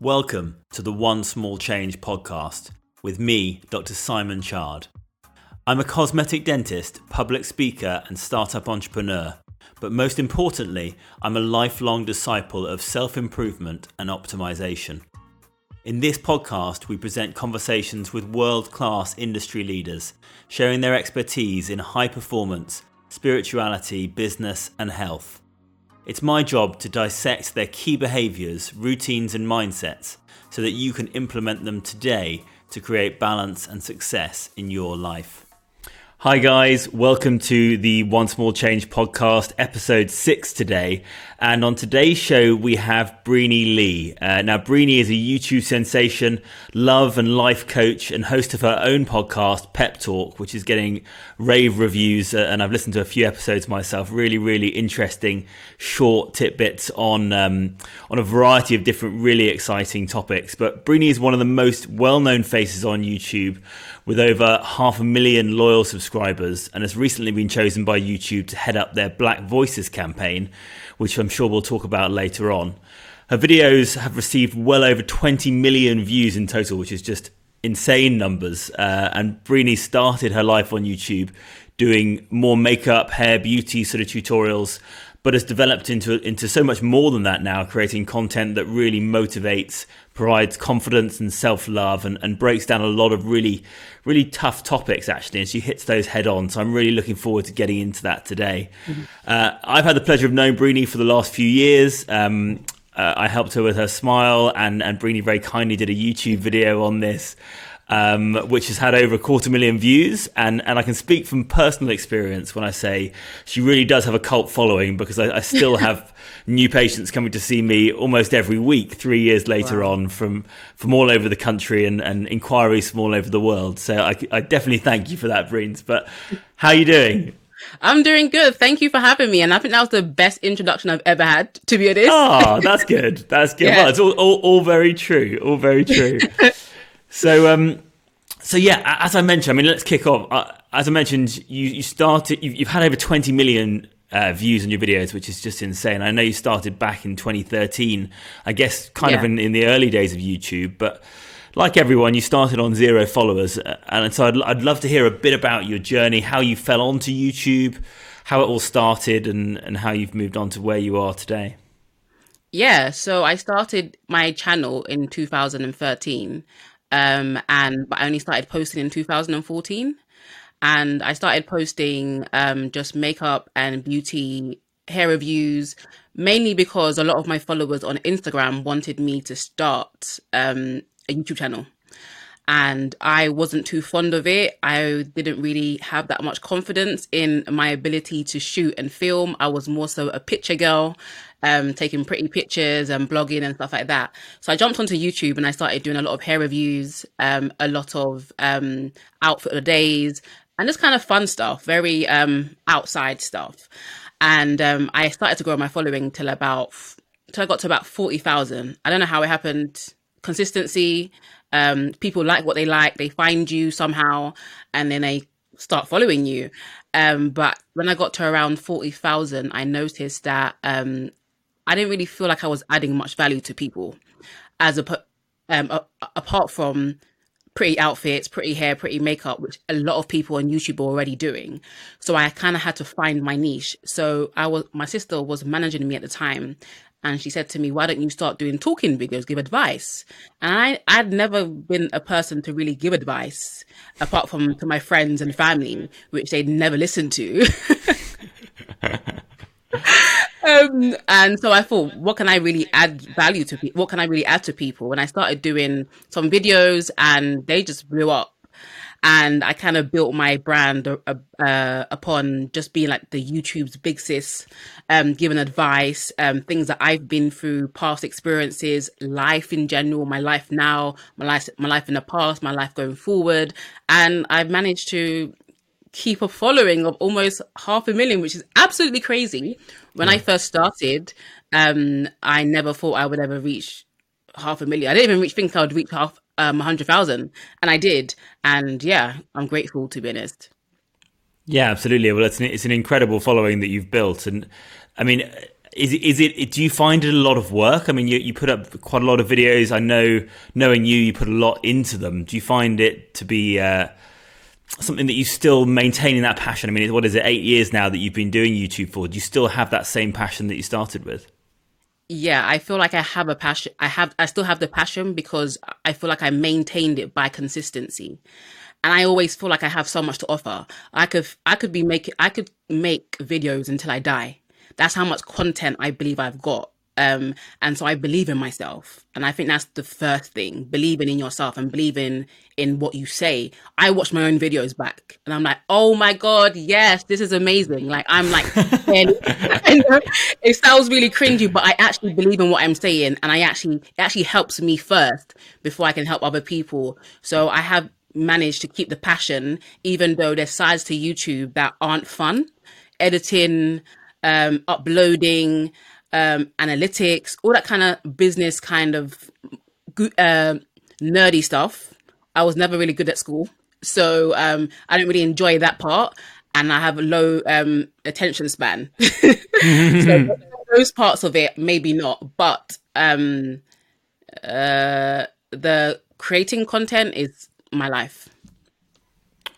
Welcome to the One Small Change podcast with me, Dr. Simon Chard. I'm a cosmetic dentist, public speaker, and startup entrepreneur, but most importantly, I'm a lifelong disciple of self improvement and optimization. In this podcast, we present conversations with world class industry leaders, sharing their expertise in high performance, spirituality, business, and health. It's my job to dissect their key behaviors, routines, and mindsets so that you can implement them today to create balance and success in your life. Hi, guys. Welcome to the One Small Change podcast, episode six today. And on today's show, we have Brini Lee. Uh, now, Brini is a YouTube sensation, love and life coach, and host of her own podcast, Pep Talk, which is getting rave reviews. Uh, and I've listened to a few episodes myself. Really, really interesting, short tidbits on um, on a variety of different, really exciting topics. But Brini is one of the most well known faces on YouTube with over half a million loyal subscribers and has recently been chosen by YouTube to head up their Black Voices campaign, which I'm sure we'll talk about later on. Her videos have received well over 20 million views in total, which is just insane numbers. Uh, and Brini started her life on YouTube doing more makeup, hair, beauty sort of tutorials, but has developed into into so much more than that now, creating content that really motivates, provides confidence and self love, and, and breaks down a lot of really really tough topics actually, and she hits those head on. So I'm really looking forward to getting into that today. Mm-hmm. Uh, I've had the pleasure of knowing Brini for the last few years. Um, uh, I helped her with her smile, and and Brini very kindly did a YouTube video on this um, which has had over a quarter million views. And, and I can speak from personal experience when I say she really does have a cult following because I, I still have new patients coming to see me almost every week, three years later wow. on from, from all over the country and, and inquiries from all over the world. So I, I definitely thank you for that, Breens. But how are you doing? I'm doing good. Thank you for having me. And I think that was the best introduction I've ever had, to be honest. Oh, that's good. That's good. Yeah. Well, it's all, all, all very true. All very true. So, um, so yeah, as I mentioned, I mean, let's kick off. Uh, as I mentioned, you, you started, you've, you've had over 20 million uh, views on your videos, which is just insane. I know you started back in 2013, I guess kind yeah. of in, in the early days of YouTube, but like everyone, you started on zero followers. Uh, and so I'd, I'd love to hear a bit about your journey, how you fell onto YouTube, how it all started, and, and how you've moved on to where you are today. Yeah, so I started my channel in 2013 um, and but I only started posting in 2014. And I started posting um, just makeup and beauty hair reviews, mainly because a lot of my followers on Instagram wanted me to start um, a YouTube channel. And I wasn't too fond of it. I didn't really have that much confidence in my ability to shoot and film. I was more so a picture girl um, taking pretty pictures and blogging and stuff like that. So I jumped onto YouTube and I started doing a lot of hair reviews, um, a lot of um, outfit of the days, and just kind of fun stuff, very um, outside stuff. And um, I started to grow my following till about till I got to about forty thousand. I don't know how it happened. Consistency. Um, people like what they like. They find you somehow, and then they start following you. Um, but when I got to around 40,000, I noticed that um, I didn't really feel like I was adding much value to people, as a, um, a, apart from pretty outfits, pretty hair, pretty makeup, which a lot of people on YouTube are already doing. So I kind of had to find my niche. So I was, my sister was managing me at the time, and she said to me, "Why don't you start doing talking videos, give advice?" And I, I'd never been a person to really give advice, apart from to my friends and family, which they'd never listened to. um, and so I thought, what can I really add value to people? What can I really add to people? And I started doing some videos, and they just blew up. And I kind of built my brand uh, uh, upon just being like the YouTube's big sis, um, giving advice, um, things that I've been through, past experiences, life in general, my life now, my life, my life in the past, my life going forward, and I've managed to keep a following of almost half a million, which is absolutely crazy. When yeah. I first started, um, I never thought I would ever reach half a million. I didn't even reach, think I would reach half um, 100,000, and I did. And yeah, I'm grateful to be honest. Yeah, absolutely. Well, it's an, it's an incredible following that you've built, and I mean, is it, is it do you find it a lot of work i mean you, you put up quite a lot of videos i know knowing you you put a lot into them do you find it to be uh, something that you still maintaining that passion i mean what is it eight years now that you've been doing youtube for do you still have that same passion that you started with yeah i feel like i have a passion i have i still have the passion because i feel like i maintained it by consistency and I always feel like I have so much to offer. I could I could be making I could make videos until I die. That's how much content I believe I've got. Um, and so I believe in myself. And I think that's the first thing, believing in yourself and believing in what you say. I watch my own videos back and I'm like, oh my God, yes, this is amazing. Like, I'm like, it sounds really cringy, but I actually believe in what I'm saying. And I actually, it actually helps me first before I can help other people. So I have managed to keep the passion, even though there's sides to YouTube that aren't fun. Editing, um, uploading, um, analytics, all that kind of business kind of uh, nerdy stuff. I was never really good at school, so um, I don't really enjoy that part, and I have a low um, attention span. so those parts of it, maybe not, but um, uh, the creating content is my life.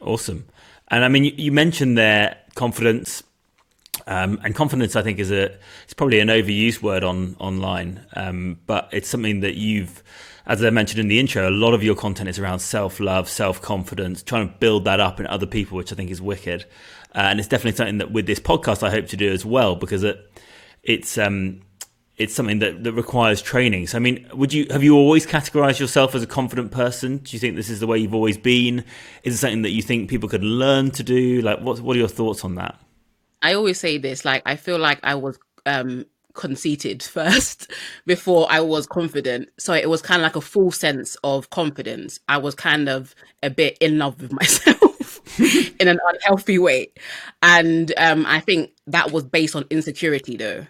Awesome, and I mean, you, you mentioned there confidence um, and confidence, I think, is a it's probably an overused word on online, um, but it's something that you've, as I mentioned in the intro, a lot of your content is around self love, self confidence, trying to build that up in other people, which I think is wicked, uh, and it's definitely something that with this podcast I hope to do as well because it it's um, it's something that, that requires training. So, I mean, would you have you always categorized yourself as a confident person? Do you think this is the way you've always been? Is it something that you think people could learn to do? Like, what what are your thoughts on that? I always say this, like I feel like I was um conceited first before I was confident. So it was kind of like a full sense of confidence. I was kind of a bit in love with myself in an unhealthy way. And um, I think that was based on insecurity though.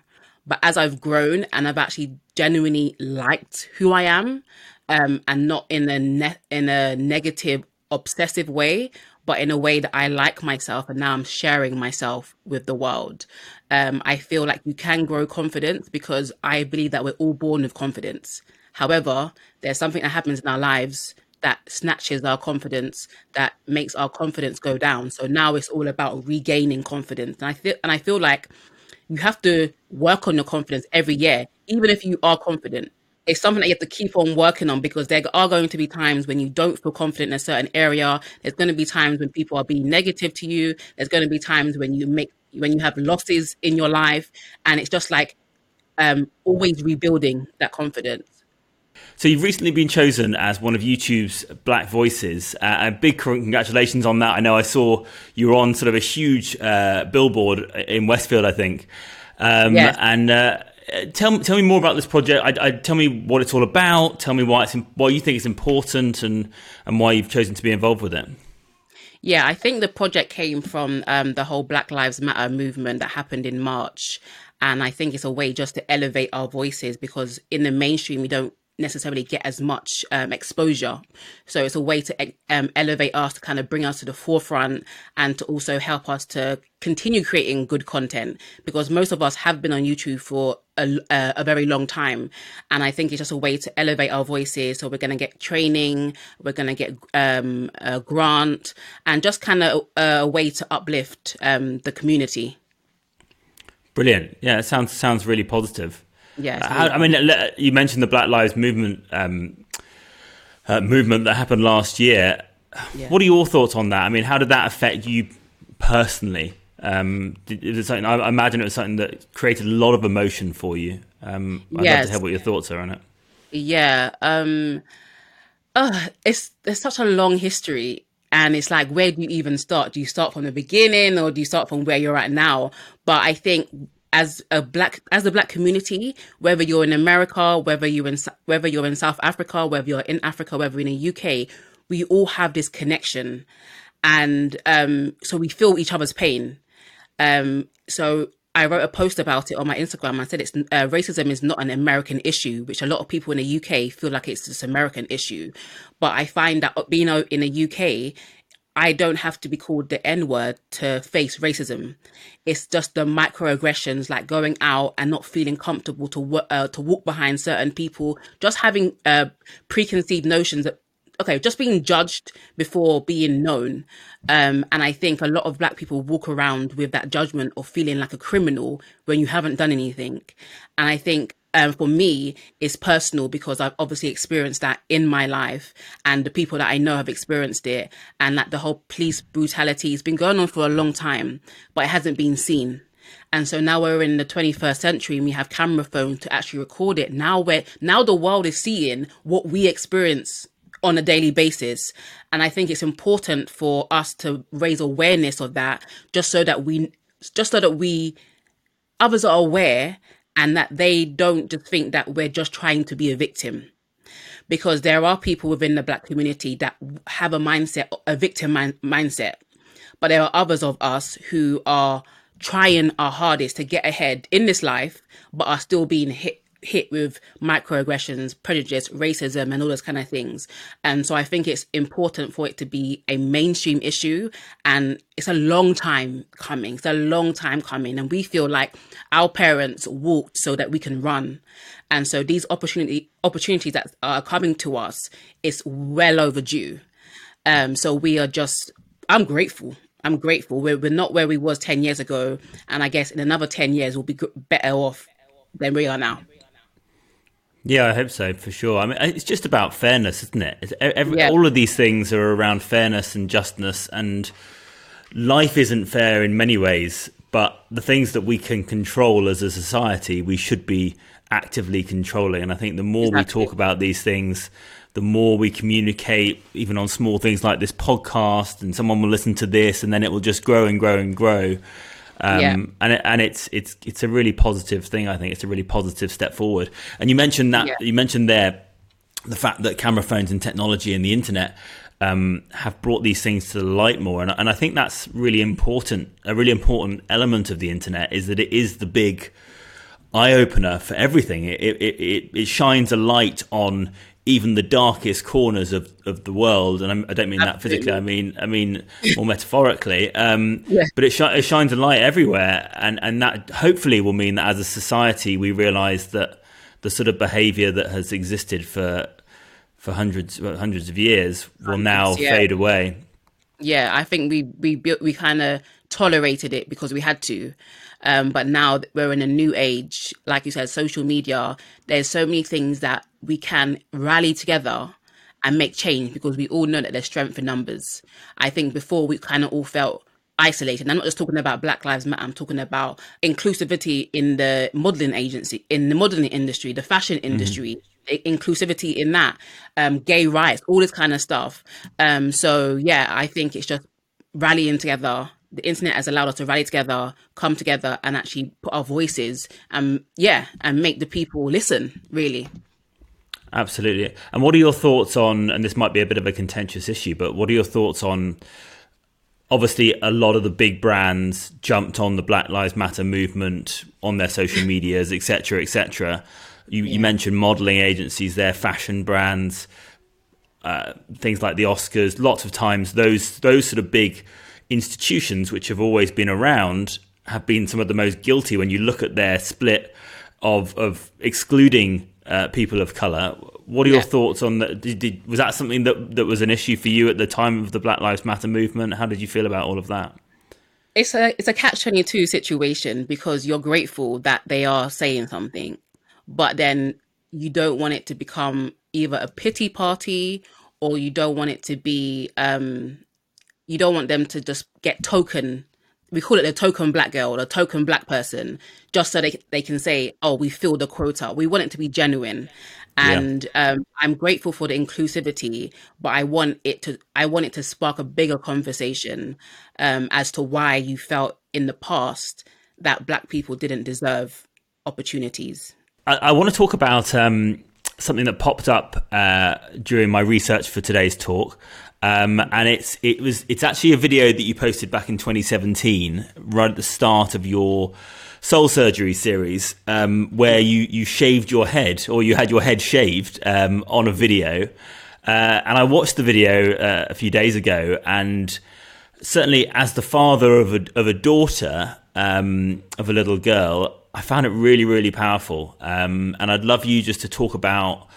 But as I've grown and I've actually genuinely liked who I am, um, and not in a ne- in a negative, obsessive way, but in a way that I like myself and now I'm sharing myself with the world. Um, I feel like you can grow confidence because I believe that we're all born with confidence. However, there's something that happens in our lives that snatches our confidence, that makes our confidence go down. So now it's all about regaining confidence. And I feel and I feel like you have to work on your confidence every year, even if you are confident it's something that you have to keep on working on because there are going to be times when you don't feel confident in a certain area. There's going to be times when people are being negative to you. There's going to be times when you make when you have losses in your life, and it's just like um, always rebuilding that confidence. So you've recently been chosen as one of YouTube's Black Voices. Uh, a big congratulations on that. I know I saw you were on sort of a huge uh, billboard in Westfield, I think. Um, yeah. And uh, tell tell me more about this project. I, I, tell me what it's all about. Tell me why it's why you think it's important and and why you've chosen to be involved with it. Yeah, I think the project came from um, the whole Black Lives Matter movement that happened in March, and I think it's a way just to elevate our voices because in the mainstream we don't necessarily get as much um, exposure. So it's a way to um, elevate us, to kind of bring us to the forefront, and to also help us to continue creating good content because most of us have been on YouTube for a, a, very long time. And I think it's just a way to elevate our voices. So we're going to get training, we're going to get um, a grant, and just kind of a, way to uplift um, the community. Brilliant. Yeah, it sounds sounds really positive. Yeah. Uh, I mean, you mentioned the Black Lives Movement um, uh, movement that happened last year. Yeah. What are your thoughts on that? I mean, how did that affect you personally? Um, did, something, I imagine it was something that created a lot of emotion for you. Um, I'd yes. love to hear what your thoughts are on it. Yeah. Um, uh, it's there's such a long history and it's like where do you even start do you start from the beginning or do you start from where you're at now but i think as a black as a black community whether you're in america whether you're in whether you're in south africa whether you're in africa whether you're in the uk we all have this connection and um, so we feel each other's pain um, so I wrote a post about it on my Instagram. I said it's uh, racism is not an American issue, which a lot of people in the UK feel like it's this American issue. But I find that being in the UK, I don't have to be called the N word to face racism. It's just the microaggressions, like going out and not feeling comfortable to uh, to walk behind certain people, just having uh, preconceived notions that okay, just being judged before being known. Um, and I think a lot of black people walk around with that judgment of feeling like a criminal when you haven't done anything. And I think um, for me it's personal because I've obviously experienced that in my life, and the people that I know have experienced it, and that the whole police brutality has been going on for a long time, but it hasn't been seen. And so now we're in the 21st century and we have camera phones to actually record it. Now we're now the world is seeing what we experience on a daily basis. And I think it's important for us to raise awareness of that just so that we just so that we others are aware and that they don't just think that we're just trying to be a victim because there are people within the black community that have a mindset a victim mind- mindset but there are others of us who are trying our hardest to get ahead in this life but are still being hit hit with microaggressions, prejudice, racism, and all those kind of things. And so I think it's important for it to be a mainstream issue. And it's a long time coming. It's a long time coming. And we feel like our parents walked so that we can run. And so these opportunity opportunities that are coming to us is well overdue. Um, so we are just I'm grateful. I'm grateful. We're, we're not where we was 10 years ago. And I guess in another 10 years, we'll be better off than we are now. Yeah, I hope so for sure. I mean, it's just about fairness, isn't it? Every, yeah. All of these things are around fairness and justness, and life isn't fair in many ways. But the things that we can control as a society, we should be actively controlling. And I think the more exactly. we talk about these things, the more we communicate, even on small things like this podcast, and someone will listen to this, and then it will just grow and grow and grow. Um, yeah. and it, and it's it's it's a really positive thing. I think it's a really positive step forward. And you mentioned that yeah. you mentioned there the fact that camera phones and technology and the internet um, have brought these things to the light more, and, and I think that's really important. A really important element of the internet is that it is the big eye opener for everything. It, it, it, it shines a light on even the darkest corners of, of the world, and I'm, I do not mean Absolutely. that physically. I mean I mean more metaphorically. Um, yeah. But it, sh- it shines a light everywhere, and and that hopefully will mean that as a society we realise that the sort of behaviour that has existed for for hundreds hundreds of years will hundreds, now yeah. fade away. Yeah, I think we we built we kind of tolerated it because we had to. Um, but now we're in a new age, like you said, social media. There's so many things that we can rally together and make change because we all know that there's strength in numbers. I think before we kind of all felt isolated. I'm not just talking about Black Lives Matter. I'm talking about inclusivity in the modeling agency, in the modeling industry, the fashion mm-hmm. industry, mm-hmm. inclusivity in that, um, gay rights, all this kind of stuff. Um, so yeah, I think it's just rallying together the internet has allowed us to rally together, come together, and actually put our voices, and yeah, and make the people listen. Really. Absolutely. And what are your thoughts on? And this might be a bit of a contentious issue, but what are your thoughts on? Obviously, a lot of the big brands jumped on the Black Lives Matter movement on their social medias, etc., etc. You, yeah. you mentioned modeling agencies, their fashion brands, uh, things like the Oscars. Lots of times, those those sort of big institutions which have always been around have been some of the most guilty when you look at their split of of excluding uh, people of color. What are your yeah. thoughts on that? Did, did, was that something that that was an issue for you at the time of the Black Lives Matter movement? How did you feel about all of that? It's a it's a catch twenty two situation because you're grateful that they are saying something, but then you don't want it to become either a pity party or you don't want it to be um, you don't want them to just get token we call it a token black girl or a token black person just so they, they can say oh we filled the quota. We want it to be genuine. And yeah. um, i'm grateful for the inclusivity but i want it to i want it to spark a bigger conversation um, as to why you felt in the past that black people didn't deserve opportunities. I, I want to talk about um, something that popped up uh, during my research for today's talk um, and it's it was it's actually a video that you posted back in 2017, right at the start of your soul surgery series, um, where you you shaved your head or you had your head shaved um, on a video. uh, and I watched the video uh, a few days ago, and certainly as the father of a of a daughter um, of a little girl, I found it really really powerful. Um, and I'd love you just to talk about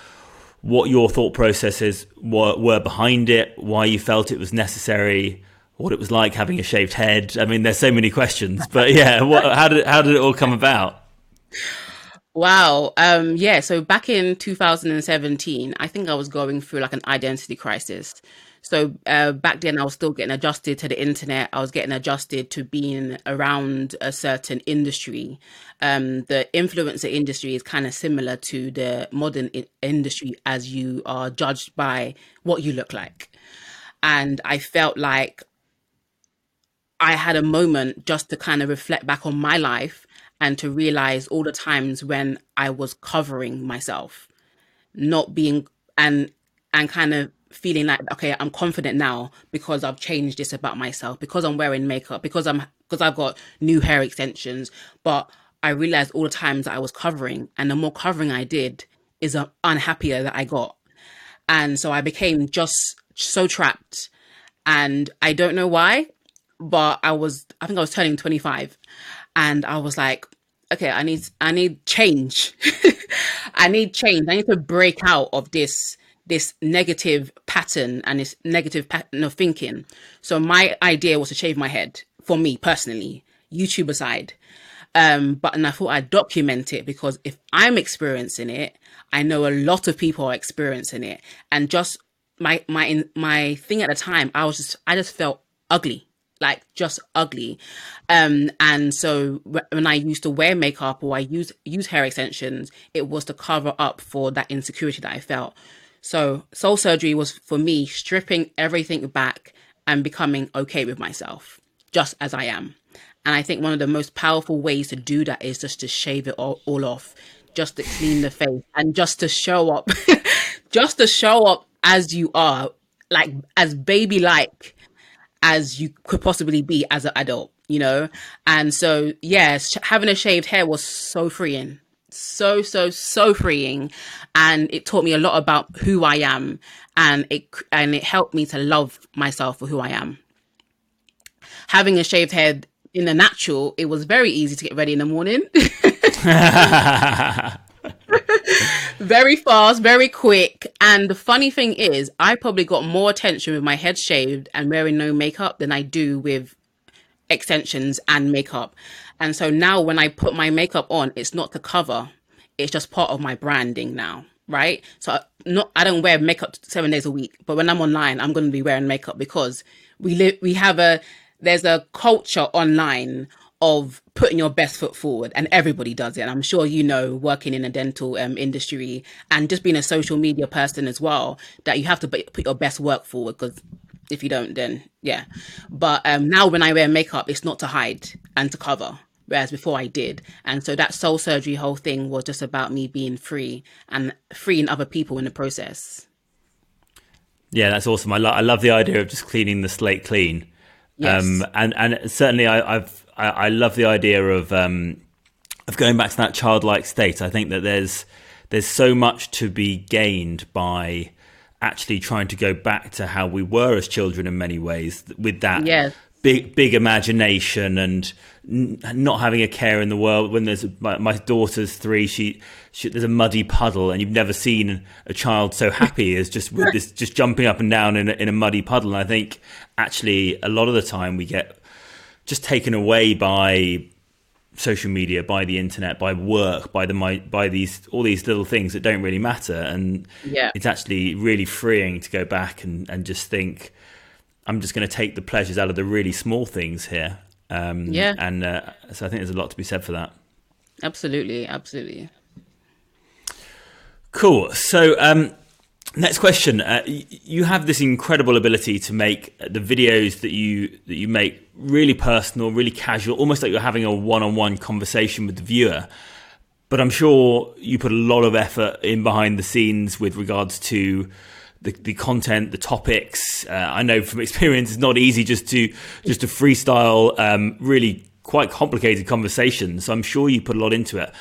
what your thought processes were, were behind it, why you felt it was necessary, what it was like having a shaved head. I mean, there's so many questions, but yeah, what, how did how did it all come about? Wow. Um, yeah. So back in 2017, I think I was going through like an identity crisis. So uh, back then, I was still getting adjusted to the internet. I was getting adjusted to being around a certain industry. Um, the influencer industry is kind of similar to the modern I- industry, as you are judged by what you look like. And I felt like I had a moment just to kind of reflect back on my life and to realize all the times when I was covering myself, not being and and kind of feeling like okay, I'm confident now because I've changed this about myself, because I'm wearing makeup, because I'm because I've got new hair extensions, but I realized all the times that I was covering and the more covering I did is uh, unhappier that I got. And so I became just so trapped. And I don't know why but I was I think I was turning 25 and I was like okay I need I need change. I need change. I need to break out of this this negative pattern and this negative pattern of thinking so my idea was to shave my head for me personally YouTube aside um but and I thought I'd document it because if I'm experiencing it I know a lot of people are experiencing it and just my my my thing at the time I was just I just felt ugly like just ugly. Um, and so when I used to wear makeup or I use use hair extensions, it was to cover up for that insecurity that I felt. So soul surgery was for me stripping everything back and becoming okay with myself, just as I am. And I think one of the most powerful ways to do that is just to shave it all, all off, just to clean the face and just to show up, just to show up as you are, like as baby like as you could possibly be as an adult, you know? And so, yes, having a shaved hair was so freeing. So, so, so freeing. And it taught me a lot about who I am and it, and it helped me to love myself for who I am. Having a shaved head in the natural, it was very easy to get ready in the morning. very fast, very quick. And the funny thing is, I probably got more attention with my head shaved and wearing no makeup than I do with extensions and makeup. And so now when I put my makeup on, it's not to cover, it's just part of my branding now. Right. So not I don't wear makeup seven days a week, but when I'm online, I'm gonna be wearing makeup because we live we have a there's a culture online of putting your best foot forward and everybody does it and i'm sure you know working in a dental um, industry and just being a social media person as well that you have to put your best work forward because if you don't then yeah but um, now when i wear makeup it's not to hide and to cover whereas before i did and so that soul surgery whole thing was just about me being free and freeing other people in the process yeah that's awesome i, lo- I love the idea of just cleaning the slate clean yes. um, and and certainly I, i've I, I love the idea of um, of going back to that childlike state. I think that there's there's so much to be gained by actually trying to go back to how we were as children in many ways with that yes. Big big imagination and n- not having a care in the world. When there's my, my daughter's three she, she, there's a muddy puddle and you've never seen a child so happy as just with this just jumping up and down in a, in a muddy puddle. And i think actually a lot of the time we get just taken away by social media, by the internet, by work, by the my, by these all these little things that don't really matter, and yeah. it's actually really freeing to go back and and just think, I'm just going to take the pleasures out of the really small things here. Um, yeah, and uh, so I think there's a lot to be said for that. Absolutely, absolutely. Cool. So um, Next question. Uh, you have this incredible ability to make the videos that you that you make really personal, really casual, almost like you're having a one-on-one conversation with the viewer. But I'm sure you put a lot of effort in behind the scenes with regards to the, the content, the topics. Uh, I know from experience, it's not easy just to just to freestyle um, really quite complicated conversations. So I'm sure you put a lot into it.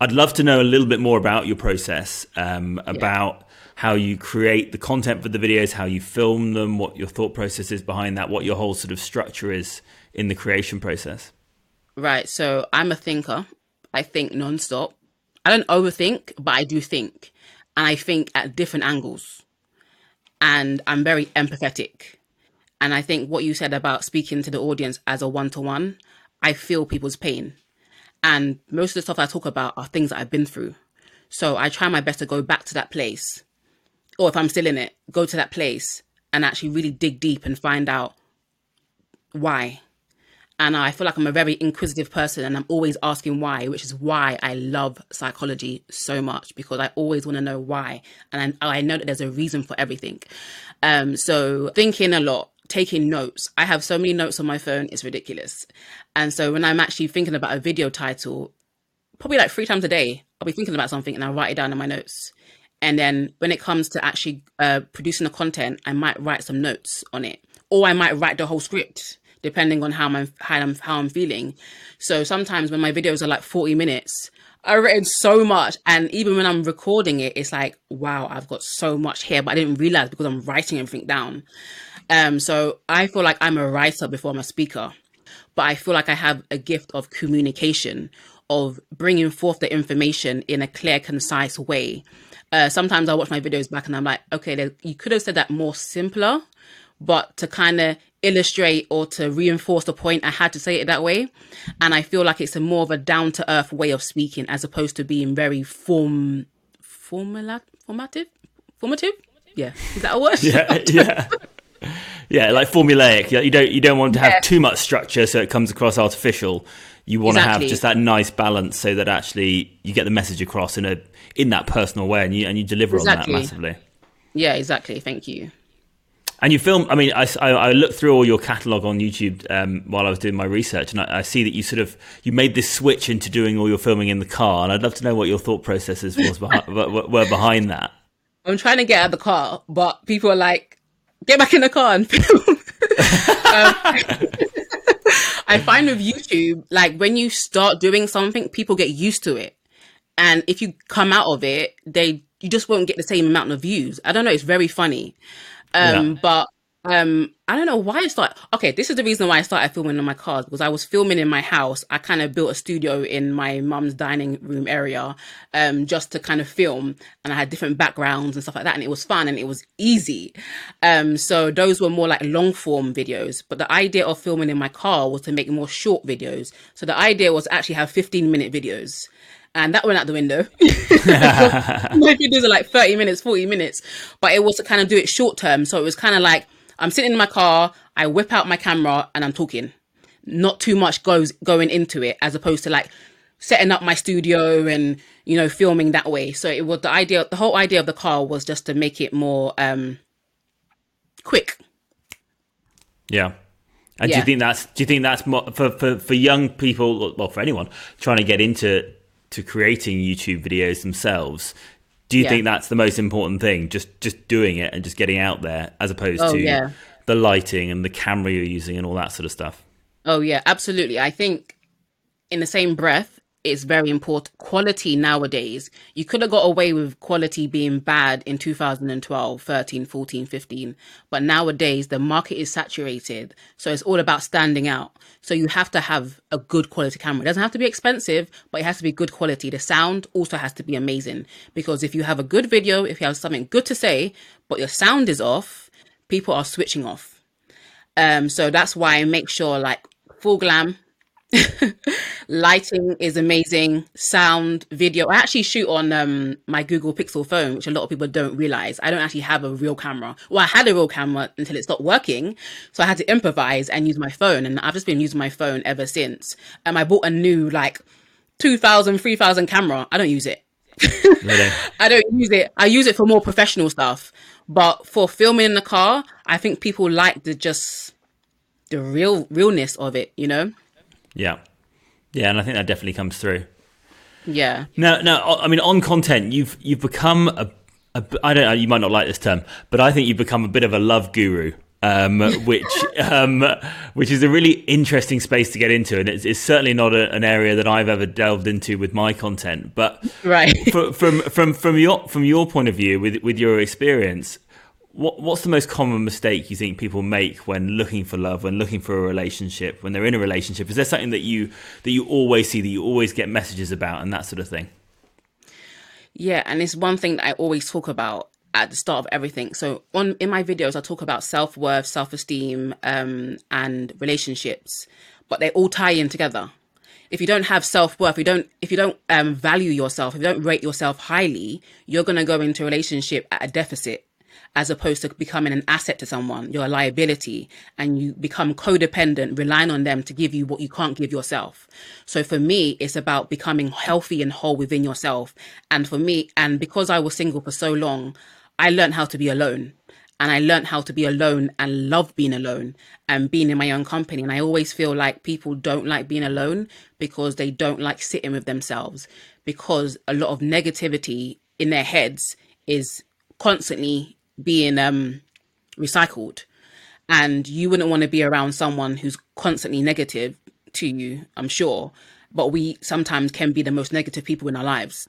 I'd love to know a little bit more about your process, um, about how you create the content for the videos, how you film them, what your thought process is behind that, what your whole sort of structure is in the creation process? Right. So I'm a thinker. I think nonstop. I don't overthink, but I do think. And I think at different angles. And I'm very empathetic. And I think what you said about speaking to the audience as a one to one, I feel people's pain. And most of the stuff I talk about are things that I've been through. So I try my best to go back to that place. Or if I'm still in it, go to that place and actually really dig deep and find out why and I feel like I'm a very inquisitive person and I'm always asking why, which is why I love psychology so much because I always want to know why. And I, I, know that there's a reason for everything. Um, so thinking a lot, taking notes. I have so many notes on my phone, it's ridiculous. And so when I'm actually thinking about a video title, probably like three times a day, I'll be thinking about something and I'll write it down in my notes. And then when it comes to actually uh, producing the content, I might write some notes on it, or I might write the whole script depending on how I'm how I'm how I'm feeling. So sometimes when my videos are like 40 minutes, I've written so much, and even when I'm recording it, it's like, wow, I've got so much here, but I didn't realize because I'm writing everything down. Um, so I feel like I'm a writer before I'm a speaker, but I feel like I have a gift of communication, of bringing forth the information in a clear, concise way. Uh, sometimes I watch my videos back and I'm like, okay, you could have said that more simpler, but to kind of illustrate or to reinforce the point, I had to say it that way. And I feel like it's a more of a down to earth way of speaking as opposed to being very form formula formative formative. Yeah, is that a word? Yeah, yeah. Yeah, like formulaic. You don't you don't want to have yeah. too much structure so it comes across artificial. You want exactly. to have just that nice balance so that actually you get the message across in a in that personal way and you and you deliver exactly. on that massively. Yeah, exactly. Thank you. And you film. I mean, I, I, I looked through all your catalog on YouTube um, while I was doing my research, and I, I, see that you sort of you made this switch into doing all your filming in the car. And I'd love to know what your thought processes was behind, were behind that. I'm trying to get out of the car, but people are like, "Get back in the car and film." um, I find with YouTube, like when you start doing something, people get used to it, and if you come out of it, they you just won't get the same amount of views. I don't know. It's very funny. Um, yeah. but um, I don't know why I started. Okay, this is the reason why I started filming in my car because I was filming in my house. I kind of built a studio in my mum's dining room area, um, just to kind of film, and I had different backgrounds and stuff like that, and it was fun and it was easy. Um, so those were more like long form videos. But the idea of filming in my car was to make more short videos. So the idea was actually have 15 minute videos and that went out the window. My videos are like 30 minutes, 40 minutes, but it was to kind of do it short term. So it was kind of like I'm sitting in my car, I whip out my camera and I'm talking. Not too much goes going into it as opposed to like setting up my studio and you know filming that way. So it was the idea the whole idea of the car was just to make it more um quick. Yeah. And yeah. do you think that's do you think that's more, for, for for young people well for anyone trying to get into to creating YouTube videos themselves, do you yeah. think that's the most important thing? Just just doing it and just getting out there, as opposed oh, to yeah. the lighting and the camera you're using and all that sort of stuff. Oh yeah, absolutely. I think in the same breath, it's very important. Quality nowadays, you could have got away with quality being bad in 2012, 13, 14, 15. But nowadays, the market is saturated. So it's all about standing out. So you have to have a good quality camera. It doesn't have to be expensive, but it has to be good quality. The sound also has to be amazing. Because if you have a good video, if you have something good to say, but your sound is off, people are switching off. Um, so that's why I make sure like full glam, Lighting is amazing. Sound, video. I actually shoot on um, my Google Pixel phone, which a lot of people don't realize. I don't actually have a real camera. Well, I had a real camera until it stopped working, so I had to improvise and use my phone. And I've just been using my phone ever since. Um, I bought a new like 2000, 3000 camera. I don't use it. Really? I don't use it. I use it for more professional stuff. But for filming in the car, I think people like the just the real realness of it, you know? Yeah, yeah, and I think that definitely comes through. Yeah. No, no. I mean, on content, you've you've become a, a. I don't know. You might not like this term, but I think you've become a bit of a love guru um, which um, which is a really interesting space to get into, and it's, it's certainly not a, an area that I've ever delved into with my content. But right from, from from from your from your point of view, with with your experience, what what's the most common mistake you think people make when looking for love, when looking for a relationship, when they're in a relationship? Is there something that you that you always see that you always get messages about, and that sort of thing? Yeah, and it's one thing that I always talk about at the start of everything. So on in my videos, I talk about self worth, self esteem, um, and relationships, but they all tie in together. If you don't have self worth, you don't if you don't um, value yourself, if you don't rate yourself highly, you're gonna go into a relationship at a deficit as opposed to becoming an asset to someone. You're a liability and you become codependent, relying on them to give you what you can't give yourself. So for me, it's about becoming healthy and whole within yourself. And for me, and because I was single for so long, I learned how to be alone. And I learned how to be alone and love being alone and being in my own company. And I always feel like people don't like being alone because they don't like sitting with themselves because a lot of negativity in their heads is constantly being um, recycled. And you wouldn't want to be around someone who's constantly negative to you, I'm sure. But we sometimes can be the most negative people in our lives.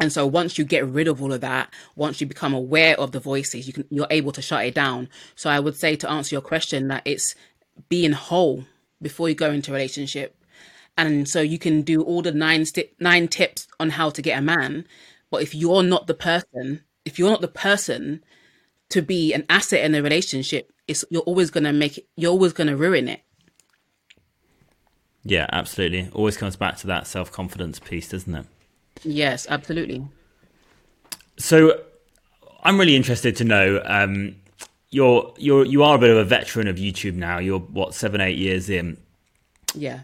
And so once you get rid of all of that, once you become aware of the voices, you can you're able to shut it down. So I would say to answer your question that it's being whole before you go into a relationship. And so you can do all the nine st- nine tips on how to get a man, but if you're not the person, if you're not the person to be an asset in a relationship, it's you're always going to make it, you're always going to ruin it. Yeah, absolutely. Always comes back to that self-confidence piece, doesn't it? Yes, absolutely. So, I'm really interested to know. Um, you're you're you are a bit of a veteran of YouTube now. You're what seven eight years in. Yeah.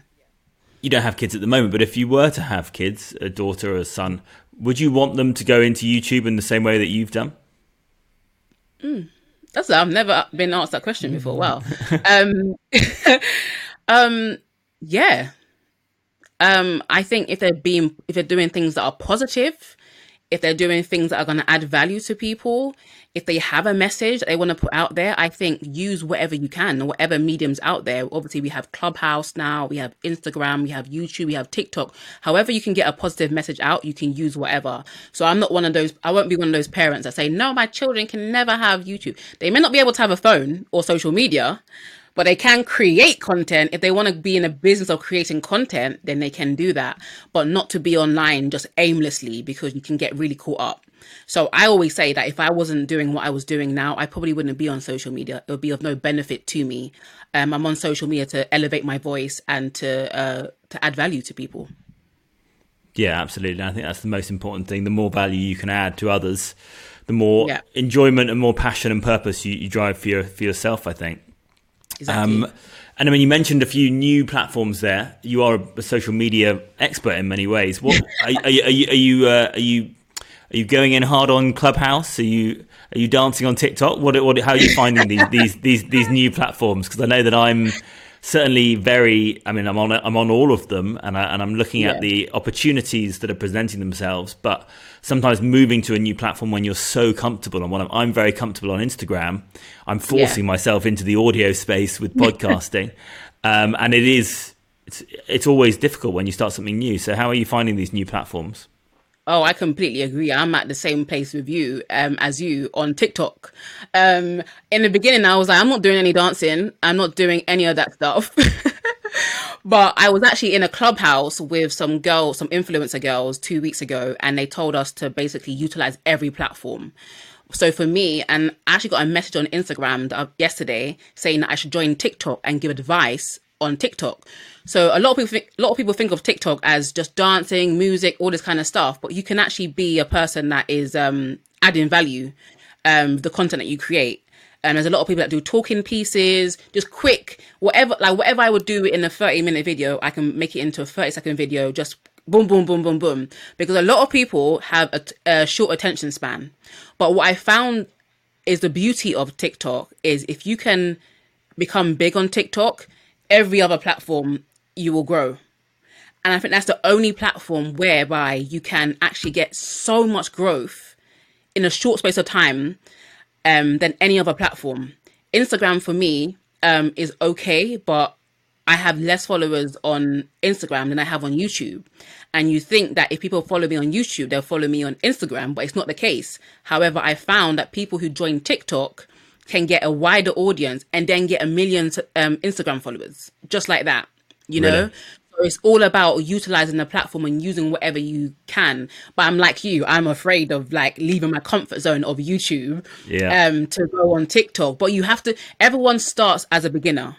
You don't have kids at the moment, but if you were to have kids, a daughter or a son, would you want them to go into YouTube in the same way that you've done? Mm. That's I've never been asked that question before. Wow. um, um, yeah, um, I think if they're being, if they're doing things that are positive, if they're doing things that are going to add value to people, if they have a message they want to put out there, I think use whatever you can, whatever mediums out there. Obviously, we have Clubhouse now, we have Instagram, we have YouTube, we have TikTok. However, you can get a positive message out, you can use whatever. So I'm not one of those, I won't be one of those parents that say, no, my children can never have YouTube. They may not be able to have a phone or social media, but they can create content. If they want to be in a business of creating content, then they can do that, but not to be online just aimlessly because you can get really caught up. So I always say that if I wasn't doing what I was doing now, I probably wouldn't be on social media. It would be of no benefit to me. Um, I'm on social media to elevate my voice and to uh, to add value to people. Yeah, absolutely. I think that's the most important thing. The more value you can add to others, the more yeah. enjoyment and more passion and purpose you, you drive for your, for yourself. I think. Exactly. Um, and I mean, you mentioned a few new platforms there. You are a social media expert in many ways. What are, are, you? Are you? Are you, uh, are you? Are you going in hard on Clubhouse? Are you? Are you dancing on TikTok? What? What? How are you finding these these these these new platforms? Because I know that I'm certainly very. I mean, I'm on I'm on all of them, and I, and I'm looking yeah. at the opportunities that are presenting themselves. But sometimes moving to a new platform when you're so comfortable on one I'm, I'm very comfortable on Instagram. I'm forcing yeah. myself into the audio space with podcasting. um, and it is it's it's always difficult when you start something new. So how are you finding these new platforms? Oh, I completely agree. I'm at the same place with you um, as you on TikTok. Um, in the beginning, I was like, I'm not doing any dancing. I'm not doing any of that stuff. but I was actually in a clubhouse with some girls, some influencer girls two weeks ago, and they told us to basically utilize every platform. So for me, and I actually got a message on Instagram yesterday saying that I should join TikTok and give advice on TikTok. So a lot of people think, a lot of people think of TikTok as just dancing, music, all this kind of stuff, but you can actually be a person that is um, adding value, um, the content that you create. And there's a lot of people that do talking pieces, just quick, whatever, like whatever I would do in a 30 minute video, I can make it into a 30 second video, just boom, boom, boom, boom, boom. Because a lot of people have a, a short attention span. But what I found is the beauty of TikTok is if you can become big on TikTok, every other platform you will grow. And I think that's the only platform whereby you can actually get so much growth in a short space of time um, than any other platform. Instagram for me um, is okay, but I have less followers on Instagram than I have on YouTube. And you think that if people follow me on YouTube, they'll follow me on Instagram, but it's not the case. However, I found that people who join TikTok can get a wider audience and then get a million um, Instagram followers, just like that, you know? So it's all about utilizing the platform and using whatever you can. But I'm like you, I'm afraid of like leaving my comfort zone of YouTube Yeah. um, to go on TikTok. But you have to, everyone starts as a beginner.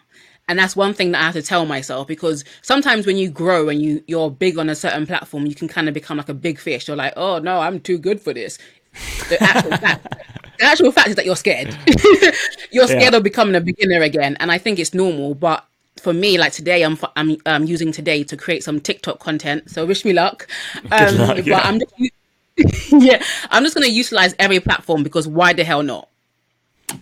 And that's one thing that I have to tell myself because sometimes when you grow and you, you're big on a certain platform, you can kind of become like a big fish. You're like, oh no, I'm too good for this. The actual fact, the actual fact is that you're scared. you're scared Yeah. of becoming a beginner again. And I think it's normal. But for me, like today, I'm I'm um, using today to create some TikTok content. So wish me luck. Um, luck, yeah. But I'm just, yeah, I'm just going to utilize every platform because why the hell not?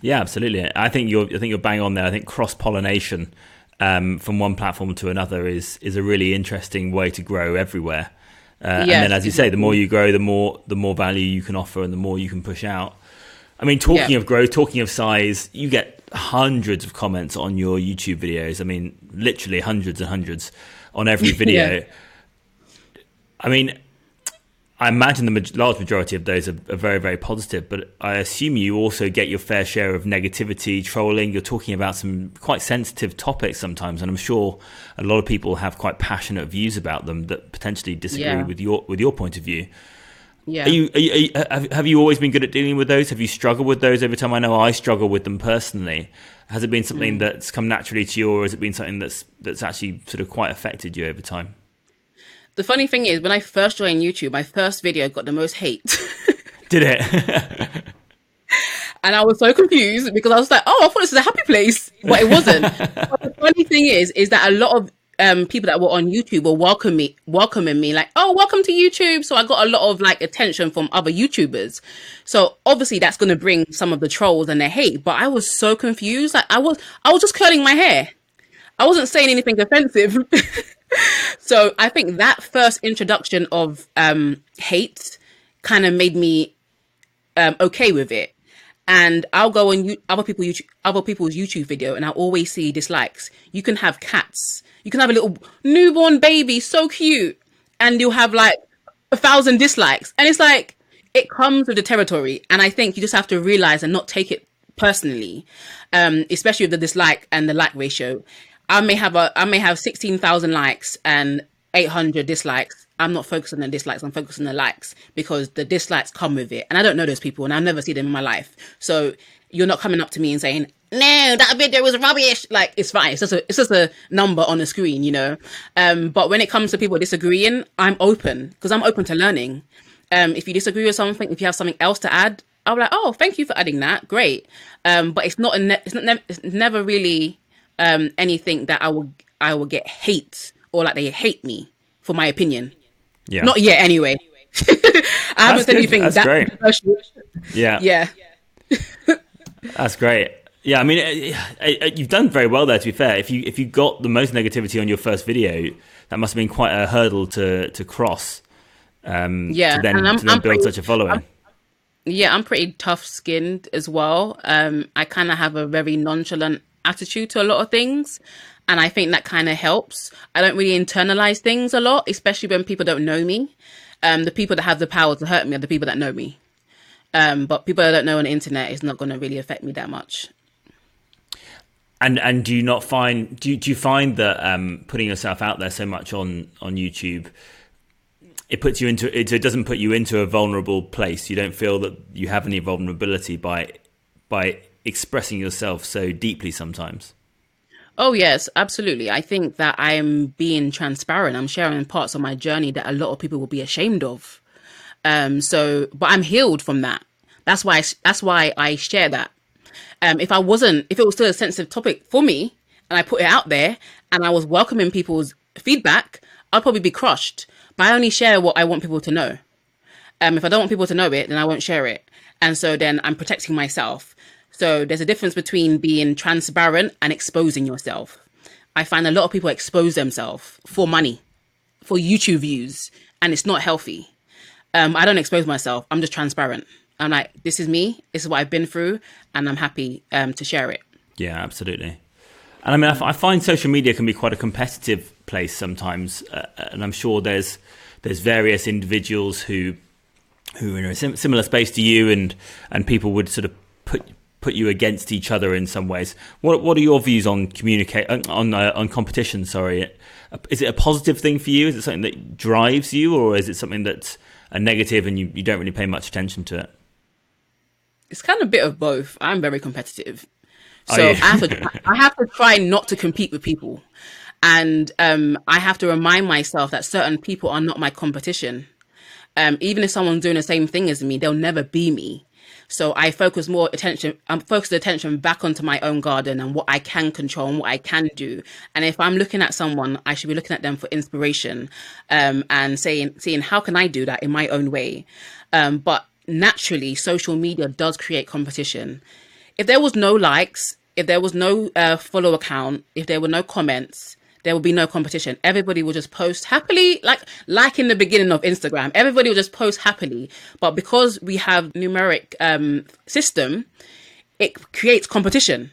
Yeah, absolutely. I think you're. I think you're bang on there. I think cross pollination um, from one platform to another is is a really interesting way to grow everywhere. Uh, and then, as you say, the more you grow, the more the more value you can offer, and the more you can push out. I mean, talking Yeah. of growth, talking of size, you get hundreds of comments on your YouTube videos. I mean, literally hundreds and hundreds on every video. Yeah. I mean, I imagine the large majority of those are, are very, very positive, but I assume you also get your fair share of negativity, trolling. You're talking about some quite sensitive topics sometimes, and I'm sure a lot of people have quite passionate views about them that potentially disagree Yeah. with your with your point of view. Yeah. Are you, are you, are you, have, have you always been good at dealing with those? Have you struggled with those over time? I know I struggle with them personally. Has it been Mm. something that's come naturally to you, or has it been something that's that's actually sort of quite affected you over time? the funny thing is, when I first joined YouTube, my first video got the most hate. Did it? and I was so confused because I was like, "Oh, I thought this was a happy place," but it wasn't. but the funny thing is, is that a lot of um, people that were on YouTube were welcome me, welcoming me, like, "Oh, welcome to YouTube." So I got a lot of like attention from other YouTubers. So obviously that's going to bring some of the trolls and the hate. But I was so confused. Like I was, I was just curling my hair. I wasn't saying anything offensive. so I think that first introduction of um, hate kind of made me um, okay with it. And I'll go on other people YouTube, other people's YouTube video, and I always see dislikes. You can have cats. You can have a little newborn baby, so cute, and you'll have like a thousand dislikes. And it's like it comes with the territory. And I think you just have to realize and not take it personally, um, especially with the dislike and the like ratio. I may have a I may have sixteen thousand likes and eight hundred dislikes. I'm not focused on the dislikes. I'm focused on the likes because the dislikes come with it, and I don't know those people, and I've never seen them in my life. So you're not coming up to me and saying, "No, that video was rubbish." Like it's fine. It's just a it's just a number on the screen, you know. Um, but when it comes to people disagreeing, I'm open because I'm open to learning. Um, if you disagree with something, if you have something else to add, I'll be like, "Oh, thank you for adding that. Great." Um, but it's not a ne- it's not ne- it's never really um anything that I will I will get hate or like they hate me for my opinion. Yeah. Not yet, anyway. I haven't said anything That's that great. controversial. yeah. Yeah. That's great. Yeah, I mean, uh, uh, uh, you've done very well there. To be fair, if you if you got the most negativity on your first video, that must have been quite a hurdle to to cross. Um, Yeah, to then, and I'm- to then I'm build pretty- such a following. Yeah, I'm pretty tough skinned as well. Um, I kind of have a very nonchalant attitude to a lot of things. And I think that kind of helps. I don't really internalize things a lot, especially when people don't know me. Um, the people that have the power to hurt me are the people that know me. Um, but people that don't know on the internet is not going to really affect me that much. And and do you not find do you, do you find that um, putting yourself out there so much on on YouTube, it puts you into it, it doesn't put you into a vulnerable place. You don't feel that you have any vulnerability by by expressing yourself so deeply sometimes. Oh yes, absolutely. I think that I'm being transparent. I'm sharing parts of my journey that a lot of people will be ashamed of. Um, so, but I'm healed from that. That's why. I, that's why I share that. Um, if I wasn't, if it was still a sensitive topic for me, and I put it out there, and I was welcoming people's feedback, I'd probably be crushed. But I only share what I want people to know. Um, if I don't want people to know it, then I won't share it. And so then I'm protecting myself. So there's a difference between being transparent and exposing yourself. I find a lot of people expose themselves for money, for YouTube views, and it's not healthy. Um, I don't expose myself. I'm just transparent. I'm like, this is me. This is what I've been through, and I'm happy um, to share it. Yeah, absolutely. And I mean, I, f- I find social media can be quite a competitive place sometimes, uh, and I'm sure there's there's various individuals who who are in a sim- similar space to you, and and people would sort of put put you against each other in some ways. What what are your views on communicate on uh, on competition? Sorry, is it a positive thing for you? Is it something that drives you, or is it something that's a negative and you, you don't really pay much attention to it? It's kind of a bit of both. I'm very competitive. So I have to I have to try not to compete with people. And um, I have to remind myself that certain people are not my competition. Um, even if someone's doing the same thing as me, they'll never be me. So I focus more attention, I'm um, focus attention back onto my own garden and what I can control and what I can do. And if I'm looking at someone, I should be looking at them for inspiration, um, and saying, seeing how can I do that in my own way. Um, but naturally, social media does create competition. If there was no likes, if there was no uh, follow account, if there were no comments, there will be no competition. Everybody will just post happily, like like in the beginning of Instagram. Everybody will just post happily, but because we have numeric um, system, it creates competition,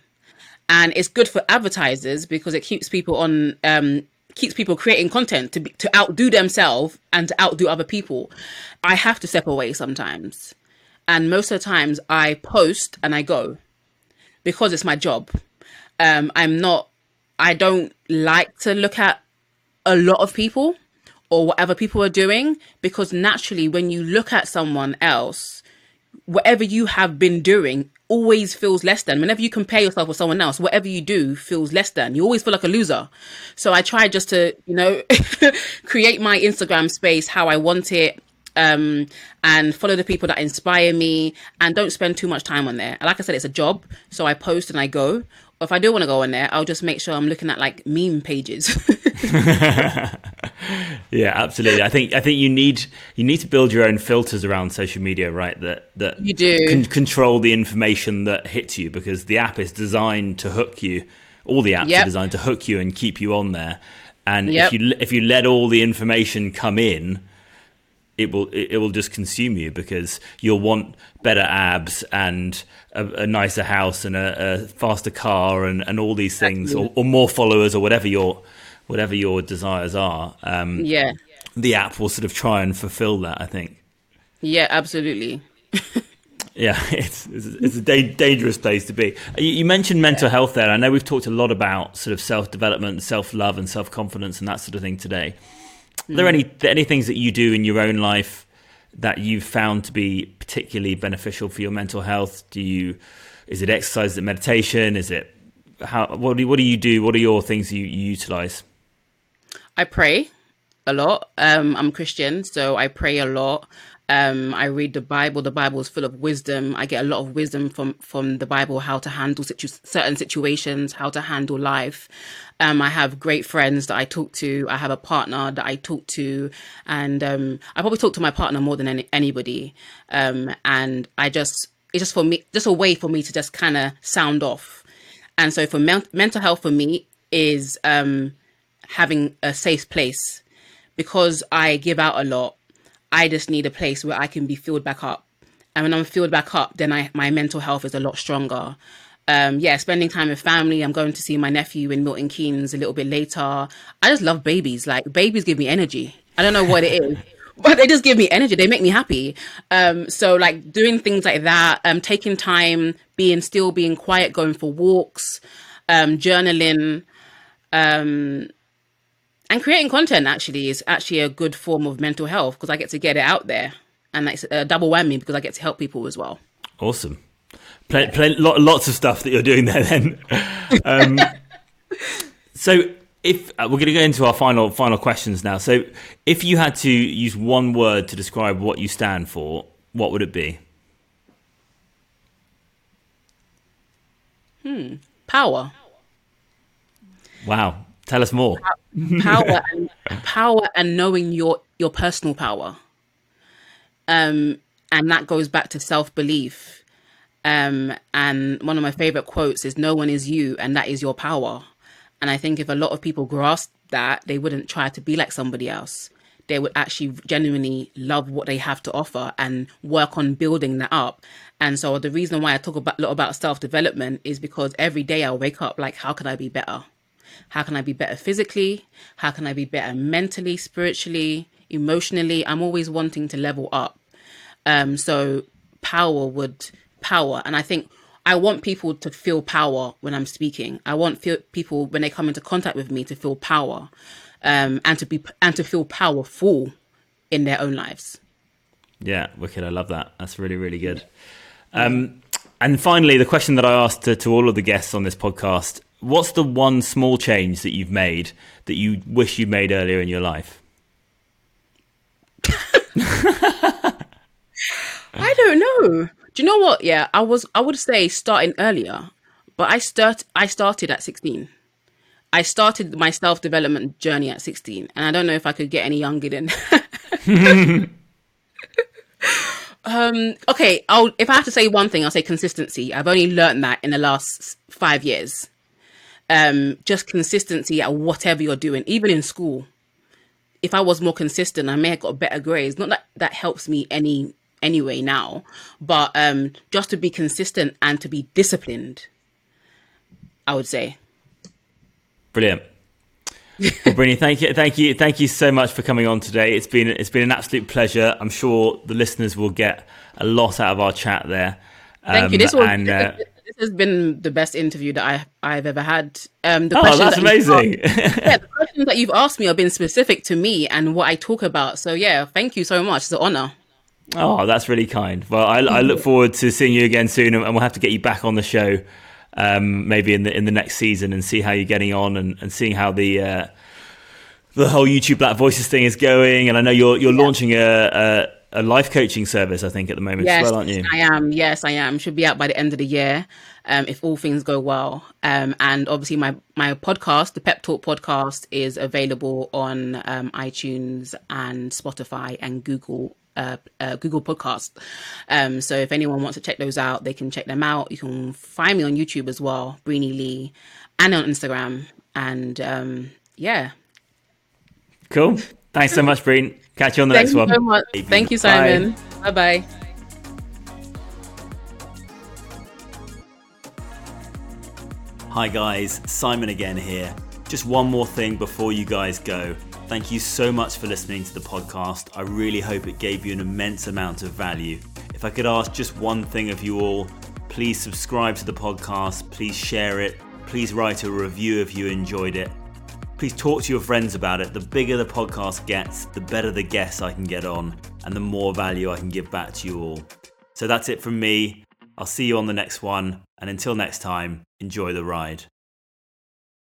and it's good for advertisers because it keeps people on. Um, keeps people creating content to be, to outdo themselves and to outdo other people. I have to step away sometimes, and most of the times I post and I go because it's my job. Um, I'm not I don't like to look at a lot of people or whatever people are doing because naturally, when you look at someone else, whatever you have been doing always feels less than. Whenever you compare yourself with someone else, whatever you do feels less than. You always feel like a loser. So I try just to, you know, create my Instagram space how I want it um, and follow the people that inspire me and don't spend too much time on there. Like I said, it's a job. So I post and I go if I do want to go on there, I'll just make sure I'm looking at like meme pages. yeah, absolutely. I think I think you need you need to build your own filters around social media, right? That that you do can control the information that hits you because the app is designed to hook you. All the apps yep. are designed to hook you and keep you on there. And yep. if you if you let all the information come in, it will it will just consume you because you'll want better abs and a, a nicer house and a, a, faster car and, and all these things or, or, more followers or whatever your whatever your desires are. Um, yeah, the app will sort of try and fulfill that. I think. Yeah, absolutely. yeah, it's it's a da- dangerous place to be. You, you mentioned mental yeah. health there. I know we've talked a lot about sort of self development, self love, and self confidence and that sort of thing today. Are there any any things that you do in your own life that you've found to be particularly beneficial for your mental health? Do you is it exercise? Is it meditation? Is it how? What do what do you do? What are your things you, you utilize? I pray a lot. Um, I'm Christian, so I pray a lot. Um, I read the Bible. The Bible is full of wisdom. I get a lot of wisdom from from the Bible, how to handle situ- certain situations, how to handle life. Um, I have great friends that I talk to. I have a partner that I talk to, and um, I probably talk to my partner more than any- anybody. Um, and I just it's just for me, just a way for me to just kind of sound off. And so for men- mental health for me is um, having a safe place because I give out a lot I just need a place where I can be filled back up. And when I'm filled back up, then I my mental health is a lot stronger. Um, yeah, spending time with family. I'm going to see my nephew in Milton Keynes a little bit later. I just love babies. Like babies give me energy. I don't know what it is. but they just give me energy. They make me happy. Um, so like doing things like that, um, taking time, being still, being quiet, going for walks, um, journaling, um, and creating content actually is actually a good form of mental health because I get to get it out there, and it's a double whammy because I get to help people as well. Awesome, play, play, lots of stuff that you're doing there. Then, um, so if uh, we're going to go into our final final questions now, so if you had to use one word to describe what you stand for, what would it be? Hmm. Power. Wow. Tell us more. power and power and knowing your your personal power. Um, and that goes back to self belief. Um, and one of my favorite quotes is "No one is you, and that is your power." And I think if a lot of people grasp that, they wouldn't try to be like somebody else. they would actually genuinely love what they have to offer and work on building that up. And so the reason why I talk about, a lot about self development is because every day I wake up like, how can I be better? How can I be better physically? How can I be better mentally, spiritually, emotionally? I'm always wanting to level up. Um, so power would power, and I think I want people to feel power when I'm speaking. I want feel, people when they come into contact with me to feel power, um, and to be and to feel powerful in their own lives. Yeah, wicked. I love that. That's really really good. Um, and finally, the question that I asked to, to all of the guests on this podcast what's the one small change that you've made that you wish you'd made earlier in your life? I don't know. Do you know what? Yeah, I was. I would say starting earlier, but I start. I started at sixteen. I started my self development journey at sixteen, and I don't know if I could get any younger than. um. Okay. I'll. If I have to say one thing, I'll say consistency. I've only learned that in the last five years um, just consistency at whatever you're doing, even in school. If I was more consistent, I may have got better grades. Not that that helps me any anyway now, but um, just to be consistent and to be disciplined, I would say. Brilliant. well, Breeny, thank you, thank you, thank you so much for coming on today. It's been it's been an absolute pleasure. I'm sure the listeners will get a lot out of our chat there. Thank um, you. This was and, uh, this has been the best interview that I I've ever had. Um, the oh, that's that amazing! Asked, yeah, the questions that you've asked me have been specific to me and what I talk about. So yeah, thank you so much. It's an honor. Oh, that's really kind. Well, I, I look forward to seeing you again soon, and we'll have to get you back on the show, um, maybe in the in the next season, and see how you're getting on, and, and seeing how the uh, the whole YouTube Black Voices thing is going. And I know you're you're yeah. launching a, a a life coaching service, I think, at the moment yes, as well, aren't you? I am. Yes, I am. Should be out by the end of the year, um, if all things go well. Um, and obviously, my my podcast, the Pep Talk podcast, is available on um, iTunes and Spotify and Google. Uh, uh, Google Podcast. Um, so if anyone wants to check those out, they can check them out. You can find me on YouTube as well, Breeny Lee, and on Instagram. And um, yeah, cool. Thanks so much, Breen. Catch you on the Thank next one. So much. Thank you, Simon. Bye bye. Hi, guys. Simon again here. Just one more thing before you guys go. Thank you so much for listening to the podcast. I really hope it gave you an immense amount of value. If I could ask just one thing of you all, please subscribe to the podcast, please share it, please write a review if you enjoyed it. Please talk to your friends about it. The bigger the podcast gets, the better the guests I can get on, and the more value I can give back to you all. So that's it from me. I'll see you on the next one, and until next time, enjoy the ride.